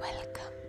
welcome.